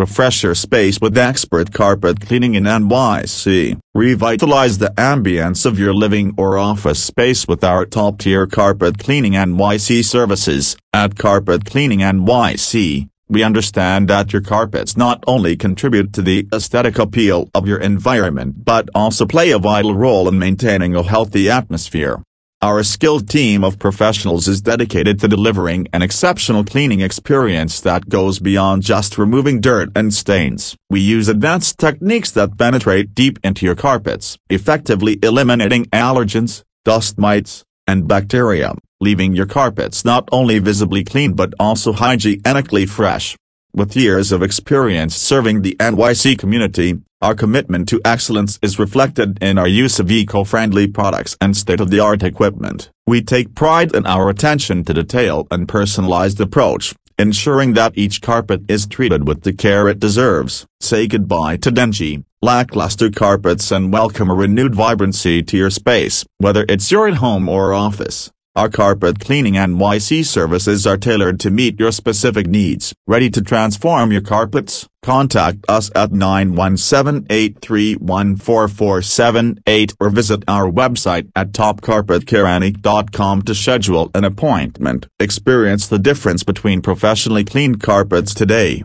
Refresh your space with expert carpet cleaning in NYC. Revitalize the ambience of your living or office space with our top-tier Carpet Cleaning NYC services. At Carpet Cleaning NYC, we understand that your carpets not only contribute to the aesthetic appeal of your environment but also play a vital role in maintaining a healthy atmosphere. Our skilled team of professionals is dedicated to delivering an exceptional cleaning experience that goes beyond just removing dirt and stains. We use advanced techniques that penetrate deep into your carpets, effectively eliminating allergens, dust mites, and bacteria, leaving your carpets not only visibly clean but also hygienically fresh. With years of experience serving the NYC community, our commitment to excellence is reflected in our use of eco-friendly products and state-of-the-art equipment. We take pride in our attention to detail and personalized approach, ensuring that each carpet is treated with the care it deserves. Say goodbye to dingy, lackluster carpets and welcome a renewed vibrancy to your space, whether it's your home or office. Our carpet cleaning NYC services are tailored to meet your specific needs. Ready to transform your carpets? Contact us at 917-831-4478 or visit our website at topcarpetcarani.com to schedule an appointment. Experience the difference between professionally cleaned carpets today.